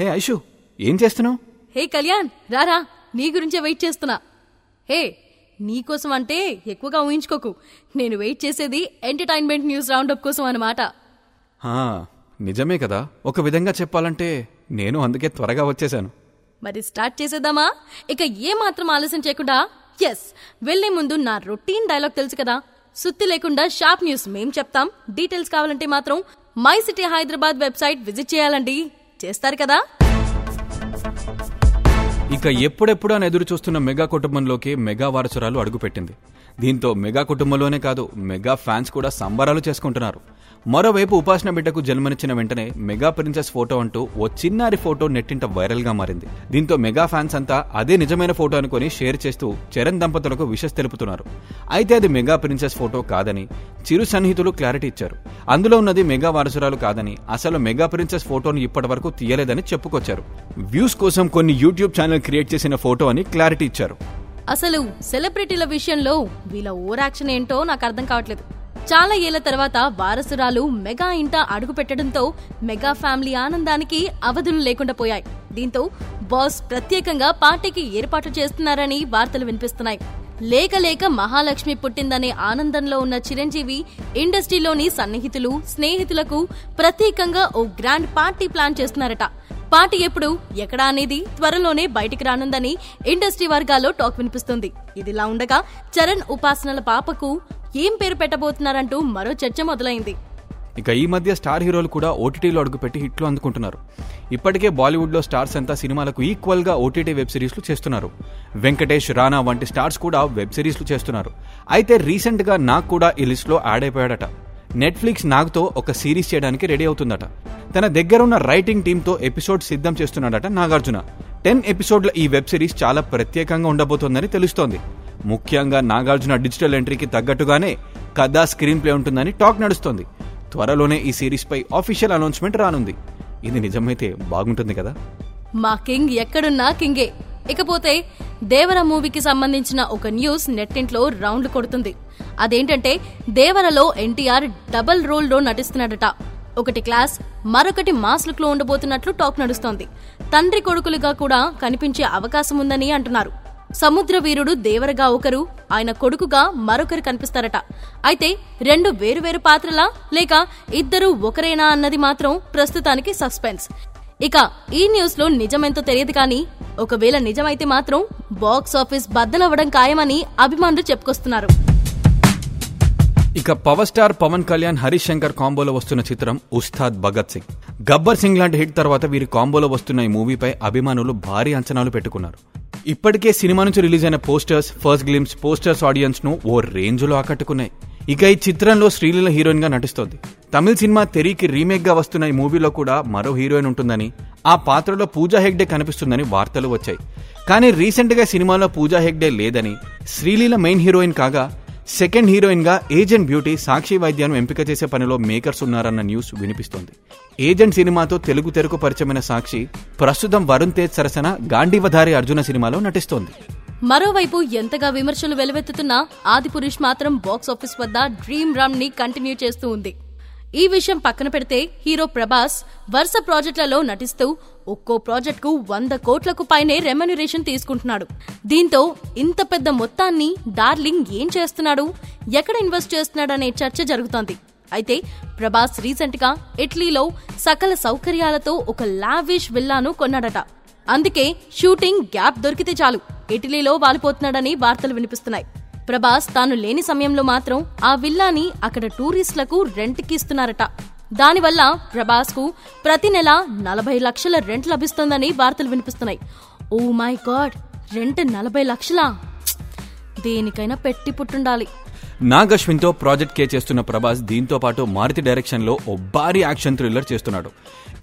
హే ఐషు ఏం చేస్తున్నావు? హే కళ్యాణ్ రారా నీ గురించే వెయిట్ చేస్తున్నా. హే నీకోసం అంటే ఎక్కువగా ఊహించుకోకు. నేను వెయిట్ చేసేది ఎంటర్టైన్మెంట్ న్యూస్ రౌండప్ కోసం అన్నమాట. హా, నిజమే కదా. ఒక విధంగా చెప్పాలంటే నేను అందుకే త్వరగా వచ్చేశాను. మరి స్టార్ట్ చేసేద్దామా? ఇక ఏ మాత్రం ఆలస్యం చేయకుండా ఎస్ వెళ్ళే ముందు నా రొటీన్ డైలాగ్ తెలుసు కదా. సుత్తి లేకుండా షార్ప్ న్యూస్ మేం చెప్తాం. డీటెయిల్స్ కావాలంటే మాత్రం my city Hyderabad website visit చేయాలండి. చేస్తారు కదా? ఇక ఎప్పుడెప్పుడు అని ఎదురు చూస్తున్న మెగా కుటుంబంలోకి మెగా వారసురాలు అడుగుపెట్టింది. దీంతో మెగా కుటుంబంలోనే కాదు మెగా ఫ్యాన్స్ కూడా సంబరాలు చేసుకుంటున్నారు. మరోవైపు ఉపాసన బిడ్డకు జన్మనిచ్చిన వెంటనే మెగా ప్రిన్సెస్ ఫోటో అంటూ ఓ చిన్నారి ఫోటో నెట్టింట వైరల్గా మారింది. దీంతో మెగా ఫ్యాన్స్ అంతా అదే నిజమైన ఫోటో అనుకుని షేర్ చేస్తూ చరణ్ దంపతులకు విషస్ తెలుపుతున్నారు. అయితే అది మెగా ప్రిన్సెస్ ఫోటో కాదని చిరు సన్నిహితులు క్లారిటీ ఇచ్చారు. అందులో ఉన్నది మెగా వారసురాలు కాదని అసలు మెగా ప్రిన్సెస్ ఫోటోను ఇప్పటి వరకు తీయలేదని చెప్పుకొచ్చారు. వ్యూస్ కోసం కొన్ని యూట్యూబ్ ఛానల్ క్రియేట్ చేసిన ఫోటో అని క్లారిటీ ఇచ్చారు. అసలు సెలబ్రిటీల విషయంలో వీళ్ళ ఓవర్ యాక్షన్ ఏంటో నాకు అర్థం కావట్లేదు. చాలా ఏళ్ళ తర్వాత వారసురాలు మెగా ఇంట అడుగు పెట్టడంతో మెగా ఫ్యామిలీ ఆనందానికి అవధులు లేకుండా పోయాయి. దీంతో బాస్ ప్రత్యేకంగా పార్టీకి ఏర్పాట్లు చేస్తున్నారని వార్తలు వినిపిస్తున్నాయి. లేక లేక మహాలక్ష్మి పుట్టిందనే ఆనందంలో ఉన్న చిరంజీవి ఇండస్ట్రీలోని సన్నిహితులు స్నేహితులకు ప్రత్యేకంగా ఓ గ్రాండ్ పార్టీ ప్లాన్ చేస్తున్నారట. పార్టీ ఎప్పుడు ఎక్కడ అనేది త్వరలోనే బయటికి రానుందని ఇండస్ట్రీ వర్గాల్లో టాక్ వినిపిస్తుంది. ఇదిలా ఉండగా చరణ్ ఉపాసనల పాపకు ఏం పేరు పెట్టబోతున్నారంటూ మరో చర్చ మొదలైంది. ఇక ఈ మధ్య స్టార్ హీరోలు కూడా ఓటీటీలో అడుగుపెట్టి హిట్లు అందుకుంటున్నారు. ఇప్పటికే బాలీవుడ్లో స్టార్స్ అంతా సినిమాలకు ఈక్వల్గా ఓటీటీ వెబ్ సిరీస్లు చేస్తున్నారు. వెంకటేష్ రానా వంటి స్టార్స్ కూడా వెబ్ సిరీస్లు చేస్తున్నారు. అయితే రీసెంట్గా నాకు కూడా ఈ లిస్ట్లో యాడ్ అయిపోయాడట. నెట్ఫ్లిక్స్ నాగ్తో ఒక సిరీస్ చేయడానికి రెడీ అవుతుందట. తన దగ్గరున్న రైటింగ్ టీంతో ఎపిసోడ్ సిద్ధం చేస్తున్నాడట నాగార్జున. టెన్ ఎపిసోడ్ల ఈ వెబ్ సిరీస్ చాలా ప్రత్యేకంగా ఉండబోతోందని తెలుస్తోంది. ముఖ్యంగా నాగార్జున డిజిటల్ ఎంట్రీకి తగ్గట్టుగానే కథ స్క్రీన్ ప్లే ఉంటుందని టాక్ నడుస్తోంది. త్వరలోనే ఈ సిరీస్ పై ఆఫీషియల్ అనౌన్స్మెంట్ రానుంది. ఇది నిజమైతే బాగుంటుంది కదా? మా కింగ్ ఎక్కడున్నా కింగే. ఇకపోతే దేవర మూవీకి సంబంధించిన ఒక న్యూస్ నెట్టింట్లో రౌండ్ కొడుతుంది. అదేంటంటే దేవరలో ఎన్టీఆర్ డబల్ రోల్లో నటిస్తున్నాడట. ఒకటి క్లాస్ మరొకటి మాస్ లుక్లో ఉండబోతున్నట్లు టాక్ నడుస్తోంది. తండ్రి కొడుకులుగా కూడా కనిపించే అవకాశం ఉందని అంటున్నారు. సముద్ర వీరుడు దేవరగా ఒకరు ఆయన కొడుకుగా మరొకరు కనిపిస్తారట. అయితే రెండు వేరువేరు పాత్రలా లేక ఇద్దరు ఒకరేనా అన్నది మాత్రం ప్రస్తుతానికి సస్పెన్స్. ఇక ఈ న్యూస్లో నిజమెంతో తెలియదు కానీ ఒకవేళ నిజమైతే మాత్రం బాక్స్ ఆఫీస్ బద్దలవ్వడం ఖాయమని అభిమానులు చెప్పుకొస్తున్నారు. ఇక పవర్ స్టార్ పవన్ కళ్యాణ్ హరీష్ శంకర్ కాంబోలో వస్తున్న చిత్రం ఉస్తాద్ భగత్ సింగ్. గబ్బర్ సింగ్ లాంటి హిట్ తర్వాత వీరి కాంబోలో వస్తున్న ఈ మూవీపై అభిమానులు భారీ అంచనాలు పెట్టుకున్నారు. ఇప్పటికే సినిమా నుంచి రిలీజ్ అయిన పోస్టర్స్ ఫస్ట్ గ్లిమ్స్ పోస్టర్స్ ఆడియన్స్ను ఓ రేంజ్లో ఆకట్టుకున్నాయి. ఇక ఈ చిత్రంలో శ్రీలీల హీరోయిన్గా నటిస్తోంది. తమిళ సినిమా తెరీకి రీమేక్గా వస్తున్న ఈ మూవీలో కూడా మరో హీరోయిన్ ఉంటుందని ఆ పాత్రలో పూజా హెగ్డే కనిపిస్తుందని వార్తలు వచ్చాయి. కానీ రీసెంట్గా సినిమాలో పూజా హెగ్డే లేదని శ్రీలీల మెయిన్ హీరోయిన్ కాగా సెకండ్ హీరోయిన్గా ఏజెంట్ బ్యూటీ సాక్షి వైద్యాన్ని ఎంపిక చేసే పనిలో మేకర్స్ ఉన్నారన్న న్యూస్ వినిపిస్తోంది. ఏజెంట్ సినిమాతో తెలుగు తెరకు పరిచయమైన సాక్షి ప్రస్తుతం వరుణ్ తేజ్ సరసన గాంధీవధారి అర్జున సినిమాలో నటిస్తోంది. మరోవైపు ఎంతగా విమర్శలు వెలువెత్తుతున్నా ఆదిపురుష్ మాత్రం బాక్స్ ఆఫీస్ వద్ద డ్రీమ్ రన్ని కంటిన్యూ చేస్తూ ఉంది. ఈ విషయం పక్కన పెడితే హీరో ప్రభాస్ వరుస ప్రాజెక్టులలో నటిస్తూ ఒక్కో ప్రాజెక్టుకు వంద కోట్లకు పైనే రెమ్యూనరేషన్ తీసుకుంటున్నాడు. దీంతో ఇంత పెద్ద మొత్తాన్ని డార్లింగ్ ఏం చేస్తున్నాడు? ఎక్కడ ఇన్వెస్ట్ చేస్తున్నాడనే చర్చ జరుగుతోంది. అయితే ప్రభాస్ రీసెంట్గా ఇటలీలో సకల సౌకర్యాలతో ఒక లావిష్ విల్లాను కొన్నాడట. అందుకే షూటింగ్ గ్యాప్ దొరికితే చాలు. ఇటలీలో వాలిపోతున్నాడని వార్తలు వినిపిస్తున్నాయి. ప్రభాస్ తాను లేని సమయంలో మాత్రం ఆ విల్లాని అక్కడ టూరిస్టులకు రెంట్కి ఇస్తున్నారట. దానివల్ల ప్రభాస్కు ప్రతి నెల నలభై లక్షల రెంట్ లభిస్తుందని వార్తలు వినిపిస్తున్నాయి. ఓ మై గాడ్ రెంట్ నలభై లక్షలా? దేనికైనా పెట్టి పుట్టుండాలి. నాగ్ అశ్విన్తో ప్రాజెక్ట్ కే చేస్తున్న ప్రభాస్ దీంతో పాటు మారుతి డైరెక్షన్లో ఓ భారీ యాక్షన్ థ్రిల్లర్ చేస్తున్నాడు.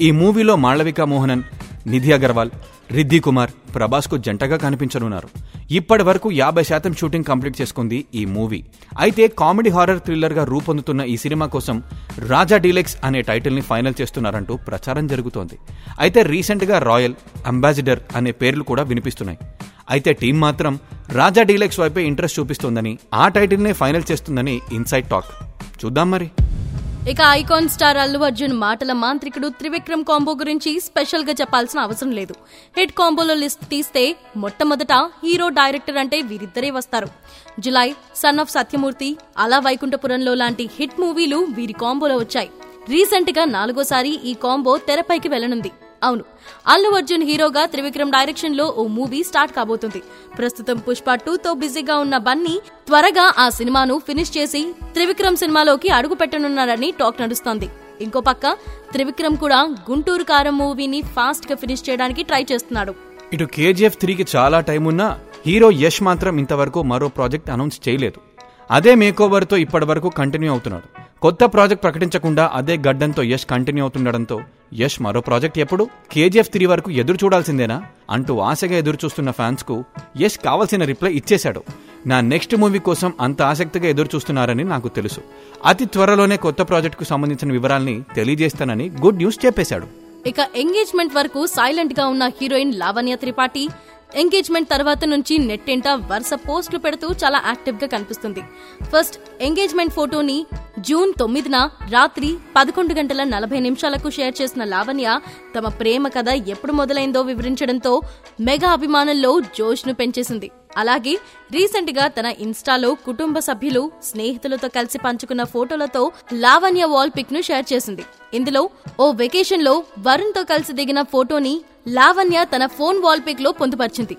ఈ మూవీలో మాళవిక మోహనన్ నిధి అగర్వాల్ రిద్ది కుమార్ ప్రభాస్కు జంటగా కనిపించనున్నారు. ఇప్పటి వరకు యాభై శాతం షూటింగ్ కంప్లీట్ చేసుకుంది ఈ మూవీ. అయితే కామెడీ హారర్ థ్రిల్లర్గా రూపొందుతున్న ఈ సినిమా కోసం రాజా డీలెక్స్ అనే టైటిల్ని ఫైనల్ చేస్తున్నారంటూ ప్రచారం జరుగుతోంది. అయితే రీసెంట్గా రాయల్ అంబాసిడర్ అనే పేర్లు కూడా వినిపిస్తున్నాయి. అయితే టీం మాత్రం రాజా డీలెక్స్ వైపే ఇంట్రెస్ట్ చూపిస్తోందని ఆ టైటిల్నే ఫైనల్ చేస్తుందని ఇన్సైడ్ టాక్. చూద్దాం మరి. ఇక ఐకాన్ స్టార్ అల్లు అర్జున్ మాటల మాంత్రికుడు త్రివిక్రమ్ కాంబో గురించి స్పెషల్గా చెప్పాల్సిన అవసరం లేదు. హిట్ కాంబోలో లిస్ట్ తీస్తే మొట్టమొదట హీరో డైరెక్టర్ అంటే వీరిద్దరే వస్తారు. జులై సన్ ఆఫ్ సత్యమూర్తి అలా వైకుంఠపురంలో లాంటి హిట్ మూవీలు వీరి కాంబోలో వచ్చాయి. రీసెంట్గా నాలుగోసారి ఈ కాంబో తెరపైకి వెళ్ళనుంది అవును. అల్లు అర్జున్ హీరోగా త్రివిక్రమ్ డైరెక్షన్లో ఓ మూవీ స్టార్ట్ కాబోతుంది. ప్రస్తుతం పుష్ప టూతో బిజీగా ఉన్న బన్నీ త్వరగా ఆ సినిమాను ఫినిష్ చేసి త్రివిక్రమ్ సినిమాలోకి అడుగు పెట్టనున్నారని టాక్ నడుస్తోంది. ఇంకో పక్క త్రివిక్రమ్ కూడా గుంటూరు కారం మూవీని ఫాస్ట్గా ఫినిష్ చేయడానికి ట్రై చేస్తున్నాడు. ఇటు కేజీఎఫ్ త్రీకి చాలా టైం ఉన్నా హీరో యష్ మాత్రం ఇంతవరకు మరో ప్రాజెక్ట్ అనౌన్స్ చేయలేదు. అదే మేకోవర్తో ఇప్పటి వరకు కంటిన్యూ అవుతున్నాడు. కొత్త ప్రాజెక్ట్ ప్రకటించకుండా అదే గడ్డంతో యష్ కంటిన్యూ అవుతుండడంతో యష్ మరో ప్రాజెక్ట్ ఎప్పుడు? కేజీఎఫ్ త్రీ వరకు ఎదురు చూడాల్సిందేనా? అంటూ ఆశగా ఎదురు చూస్తున్న ఫ్యాన్స్కు యష్ కావాల్సిన రిప్లై ఇచ్చేశాడు. నా నెక్స్ట్ మూవీ కోసం అంత ఆసక్తిగా ఎదురు చూస్తున్నారని నాకు తెలుసు. అతి త్వరలోనే కొత్త ప్రాజెక్టుకు సంబంధించిన వివరాల్ని తెలియజేస్తానని గుడ్ న్యూస్ చెప్పేశాడు. ఇక ఎంగేజ్మెంట్ వరకు సైలెంట్గా ఉన్న హీరోయిన్ లావణ్య త్రిపాఠి ఎంగేజ్మెంట్ తర్వాత నుంచి నెట్టింట వరుస పోస్టులు పెడుతూ చాలా యాక్టివ్గా కనిపిస్తుంది. ఫస్ట్ ఎంగేజ్మెంట్ ఫోటోని జూన్ తొమ్మిదిన రాత్రి పదకొండు గంటల నలభై నిమిషాలకు షేర్ చేసిన లావణ్య తమ ప్రేమ కథ ఎప్పుడు మొదలైందో వివరించడంతో మెగా అభిమానుల్లో జోష్ను పెంచేసింది. అలాగే రీసెంట్గా తన ఇన్స్టాలో కుటుంబ సభ్యులు స్నేహితులతో కలిసి పంచుకున్న ఫోటోలతో లావణ్య వాల్ పిక్ను షేర్ చేసింది. ఇందులో ఓ వెకేషన్లో వరుణ్తో కలిసి దిగిన ఫోటోని లావణ్య తన ఫోన్ వాల్ పిక్లో పొందుపరిచింది.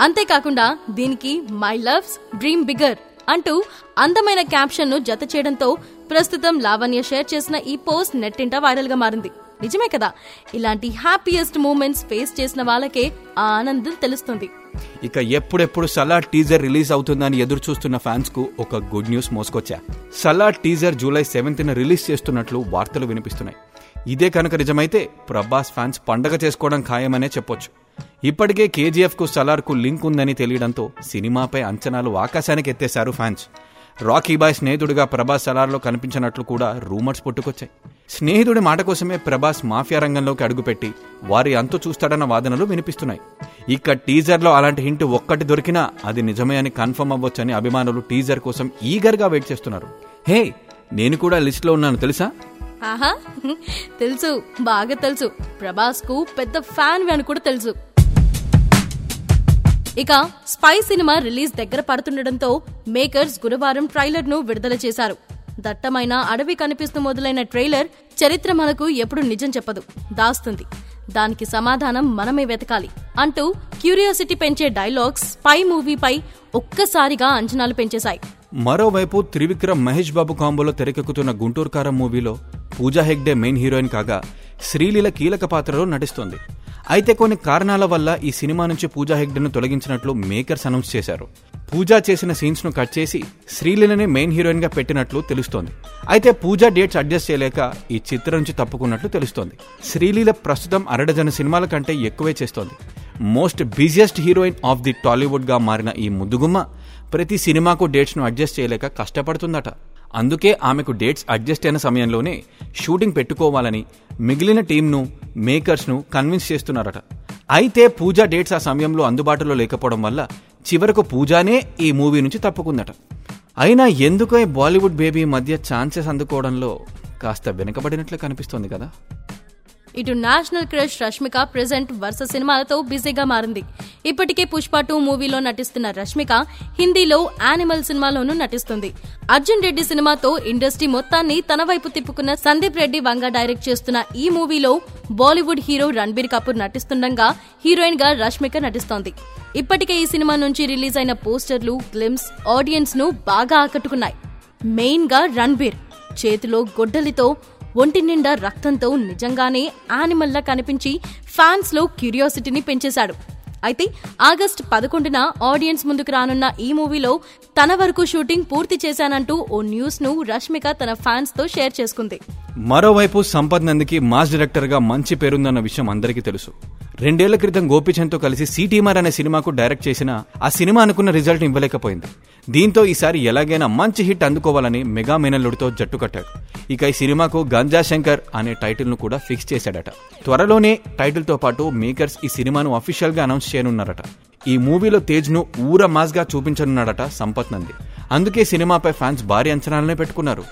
అంతేకాకుండా దీనికి మై లవ్స్ డ్రీమ్ బిగర్ అంటూ అందమైన క్యాప్షన్ను జత చేయడంతో ప్రస్తుతం లావణ్య షేర్ చేసిన ఈ పోస్ట్ నెట్టింట వైరల్గా మారింది. నిజమే కదా? ఇలాంటి హ్యాపీయెస్ట్ మూమెంట్స్ ఫేస్ చేసిన వాళ్ళకే ఆ ఆనందం తెలుస్తుంది. ఇక ఎప్పుడెప్పుడు సలార్ టీజర్ రిలీజ్ అవుతుందని ఎదురు చూస్తున్న ఫ్యాన్స్కు ఒక గుడ్ న్యూస్ మోసుకొచ్చా. సలార్ టీజర్ జూలై సెవెంత్న రిలీజ్ చేస్తున్నట్లు వార్తలు వినిపిస్తున్నాయి. ఇదే కనుక నిజమైతే ప్రభాస్ ఫ్యాన్స్ పండగ చేసుకోవడం ఖాయమనే చెప్పొచ్చు. ఇప్పటికే కేజీఎఫ్కు సలార్కు లింక్ ఉందని తెలియడంతో సినిమాపై అంచనాలు ఆకాశానికి ఎత్తేశారు ఫ్యాన్స్. రాకీ బాయ్ స్నేహితుడిగా ప్రభాస్ సలార్లో కనిపించినట్లు కూడా రూమర్స్ పుట్టుకొచ్చాయి. స్నేహితుడి మాట కోసమే ప్రభాస్ మాఫియా రంగంలోకి అడుగుపెట్టి వారి అంతు చూస్తాడన్న వాదనలు వినిపిస్తున్నాయి. ఇక టీజర్లో అలాంటి హింట్ ఒక్కటి దొరికినా అది నిజమే అని కన్ఫర్మ్ అవ్వొచ్చని అభిమానులు టీజర్ కోసం ఈగర్గా వెయిట్ చేస్తున్నారు. హే నేను కూడా లిస్ట్లో ఉన్నాను తెలుసా? ఆహా తెలుసు బాగా తెలుసు. ప్రభాస్కు పెద్ద ఫ్యాన్ అని కూడా తెలుసు. ఇక స్పై సినిమా రిలీజ్ దగ్గర పడుతుండటంతో మేకర్స్ గురువారం ట్రైలర్ను విడుదల చేశారు. దట్టమైన అడవి కనిపిస్తూ మొదలైన ట్రైలర్ చరిత్ర మనకు ఎప్పుడు నిజం చెప్పదు దాస్తుంది. దానికి సమాధానం మనమే వెతకాలి అంటూ క్యూరియాసిటీ పెంచే డైలాగ్స్ పై మూవీపై ఒక్కసారిగా అంచనాలు పెంచేశాయి. మరోవైపు త్రివిక్రమ్ మహేష్ బాబు కాంబోలో తెరకెక్కుతున్న గుంటూరుకారం మూవీలో పూజా హెగ్డే మెయిన్ హీరోయిన్ కాగా శ్రీలీల కీలక పాత్రలో నటిస్తోంది. అయితే కొన్ని కారణాల వల్ల ఈ సినిమా నుంచి పూజా హెగ్డేను తొలగించినట్లు మేకర్స్ అనౌన్స్ చేశారు. పూజా చేసిన సీన్స్ను కట్ చేసి శ్రీలీలని మెయిన్ హీరోయిన్గా పెట్టినట్లు తెలుస్తోంది. అయితే పూజా డేట్స్ అడ్జస్ట్ చేయలేక ఈ చిత్రం నుంచి తప్పుకున్నట్లు తెలుస్తోంది. శ్రీలీల ప్రస్తుతం అరడజన సినిమాల కంటే ఎక్కువే చేస్తోంది. Most busiest heroine of the టాలీవుడ్గా మారిన ఈ ముద్దుగుమ్మ ప్రతి సినిమాకు డేట్స్ను అడ్జస్ట్ చేయలేక కష్టపడుతుందట. అందుకే ఆమెకు డేట్స్ అడ్జస్ట్ అయిన సమయంలోనే షూటింగ్ పెట్టుకోవాలని మిగిలిన టీంను మేకర్స్ను కన్విన్స్ చేస్తున్నారట. అయితే పూజా డేట్స్ ఆ సమయంలో అందుబాటులో లేకపోవడం వల్ల చివరకు పూజానే ఈ మూవీ నుంచి తప్పుకుందట. అయినా ఎందుకో బాలీవుడ్ బేబీ మధ్య ఛాన్సెస్ అందుకోవడంలో కాస్త వెనుకబడినట్లు కనిపిస్తోంది కదా. ఇటు నేషనల్ క్రష్ రష్మిక ప్రెజెంట్ వరుస సినిమాలతో బిజీగా మారింది. ఇప్పటికే పుష్ప టూ మూవీలో నటిస్తున్న రష్మిక హిందీలో యానిమల్ సినిమాలోనూ నటిస్తుంది. అర్జున్ రెడ్డి సినిమాతో ఇండస్ట్రీ మొత్తాన్ని తన వైపు తిప్పుకున్న సందీప్ రెడ్డి వంగ డైరెక్ట్ చేస్తున్న ఈ మూవీలో బాలీవుడ్ హీరో రణబీర్ కపూర్ నటిస్తుండగా హీరోయిన్గా రష్మిక నటిస్తోంది. ఇప్పటికే ఈ సినిమా నుంచి రిలీజ్ అయిన పోస్టర్లు గ్లిమ్స్ ఆడియన్స్ను బాగా ఆకట్టుకున్నాయి. మెయిన్గా రణబీర్ చేతిలో గొడ్డలితో ఒంటి నిండా రక్తంతో నిజంగానే యానిమల్లా కనిపించి ఫ్యాన్స్లో క్యూరియాసిటీని పెంచేశాడు. అయితే ఆగస్ట్ పదకొండున ఆడియన్స్ ముందుకు రానున్న ఈ మూవీలో తన వరకు షూటింగ్ పూర్తి చేశానంటూ ఓ న్యూస్ను రష్మిక తన ఫ్యాన్స్తో షేర్ చేసుకుంది. మరోవైపు సంపత్ నందికి మాస్ డైరెక్టర్గా మంచి పేరుందన్న విషయం అందరికీ తెలుసు. రెండేళ్ళ క్రితం గోపిచంద్తో కలిసి సిటీమర్ అనే సినిమాకు డైరెక్ట్ చేసిన ఆ సినిమా అనుకున్న రిజల్ట్ ఇవ్వలేకపోయింది. దీంతో ఈసారి ఎలాగైనా మంచి హిట్ అందుకోవాలని మెగా మేనల్లుడితో జట్టు కట్టాడు. ఇక ఈ సినిమాకు గంజా శంకర్ అనే టైటిల్ను కూడా ఫిక్స్ చేశాడట. త్వరలోనే టైటిల్తో పాటు మేకర్స్ ఈ సినిమాను అఫీషియల్గా అనౌన్స్ చేయనున్నారట ఈ మూవీలో తేజ్ను ఊర మాస్గా చూపించనున్నాడట సంపత్ నంది. అందుకే సినిమాపై ఫ్యాన్స్ భారీ అంచనాలనే పెట్టుకున్నారు.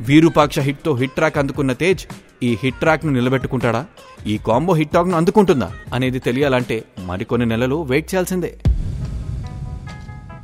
వీరూపాక్ష హిట్తో హిట్ ట్రాక్ అందుకున్న తేజ్ ఈ హిట్ ట్రాక్ను నిలబెట్టుకుంటాడా? ఈ కాంబో హిట్ టాక్ను అందుకుంటుందా? అనేది తెలియాలంటే మరికొన్ని నెలలు వెయిట్ చేయాల్సిందే.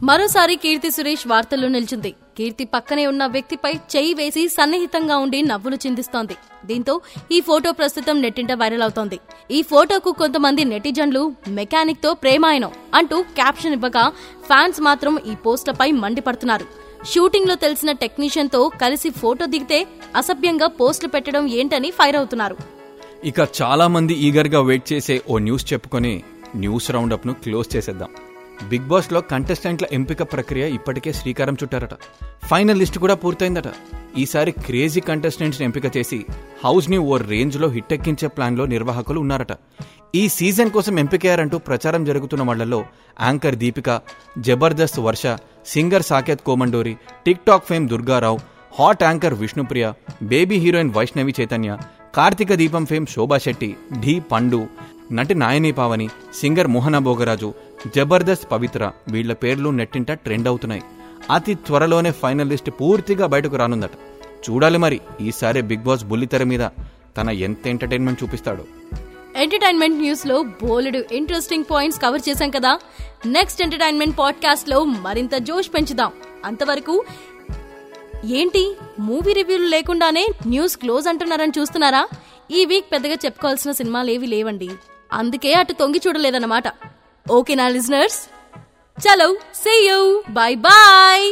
మరోసారి కీర్తి సురేష్ వార్తల్లో నిలిచింది. కీర్తి పక్కనే ఉన్న వ్యక్తిపై చెయ్యి వేసి సన్నిహితంగా ఉండి నవ్వులు చిందిస్తోంది. దీంతో ఈ ఫోటో ప్రస్తుతం నెట్టింట వైరల్ అవుతోంది. ఈ ఫోటోకు కొంతమంది నెటిజన్లు మెకానిక్తో ప్రేమాయణం అంటూ క్యాప్షన్ ఇవ్వగా ఫ్యాన్స్ మాత్రం ఈ పోస్టులపై మండిపడుతున్నారు. షూటింగ్లో తెలిసిన టెక్నీషియన్తో కలిసి ఫోటో దిగితే అసభ్యంగా పోస్టులు పెట్టడం ఏంటని ఫైర్ అవుతున్నారు. ఇక చాలా మంది ఈగర్గా వెయిట్ చేసే ఓ న్యూస్ చెప్పుకొని న్యూస్ రౌండప్ను క్లోజ్ చేసేద్దాం. బిగ్ బాస్లో కంటెస్టెంట్ల ఎంపిక ప్రక్రియ ఇప్పటికే శ్రీకారం చుట్టారట. ఫైనల్ లిస్ట్ కూడా పూర్తయిందట. ఈసారి క్రేజీ కంటెస్టెంట్స్ ఎంపిక చేసి హౌస్ని ఓ రేంజ్లో హిట్ ఎక్కించే ప్లాన్లో నిర్వాహకులు ఉన్నారట. ఈ సీజన్ కోసం ఎంపికయ్యారంటూ ప్రచారం జరుగుతున్న వాళ్ళలో anchor Deepika Jabardasth Varsha singer Saketh Komandoori TikTok fame Durgarao hot anchor Vishnupriya baby heroine Vaishnavi Chaitanya Karthika Deepam fame Shobha Shetty Dhee Pandu నటి నాయని పావని సింగర్ మోహన భోగరాజు జబర్దస్త్ పవిత్ర. వీళ్ళ పేర్లు నెట్టింట ట్రెండ్ అవుతున్నాయి. అతి త్వరలోనే ఫైనల్ లిస్ట్ పూర్తిగా బయటకు రానుందట. చూడాలి మరి ఈసారి బిగ్ బాస్ బుల్లితెర మీద తన ఎంత ఎంటర్టైన్మెంట్ చూపిస్తాడో. ఎంటర్టైన్మెంట్ న్యూస్లో బోలెడు ఇంట్రెస్టింగ్ పాయింట్స్ కవర్ చేశాం కదా? నెక్స్ట్ ఎంటర్టైన్మెంట్ పాడ్కాస్ట్లో మరింత జోష్ పెంచుదాం. అంతవరకు ఏంటి? మూవీ రివ్యూలు లేకుండానే న్యూస్ క్లోజ్ అంటున్నారని చూస్తున్నారా? ఈ వీక్ పెద్దగా చెప్పుకోవాల్సిన సినిమాలు ఏవి లేవండి. అందుకే అటు తొంగి చూడలేదన్నమాట. ఓకేనా లిజనర్స్ చలో సే యూ బాయ్ బాయ్